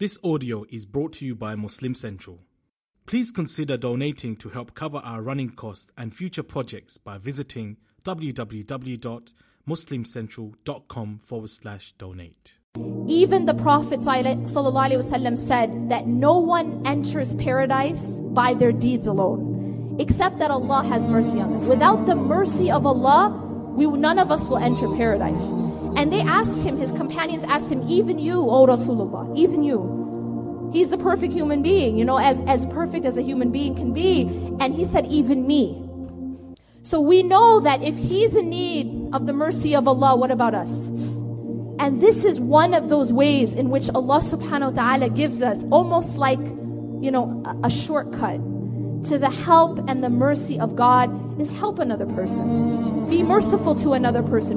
This audio is brought to you by Muslim Central. Please consider donating to help cover our running costs and future projects by visiting www.muslimcentral.com forward slash donate. Even the Prophet ﷺ said that no one enters paradise by their deeds alone, except that Allah has mercy on them. Without the mercy of Allah, we, none of us will enter paradise. And they asked him, his companions asked him, even you, O Rasulullah, even you. He's the perfect human being, you know, as, as perfect as a human being can be. And he said, even me. So we know that if he's in need of the mercy of Allah, what about us? And this is one of those ways in which Allah subhanahu wa ta'ala gives us almost like, you know, a, a shortcut to the help and the mercy of God is help another person. Be merciful to another person.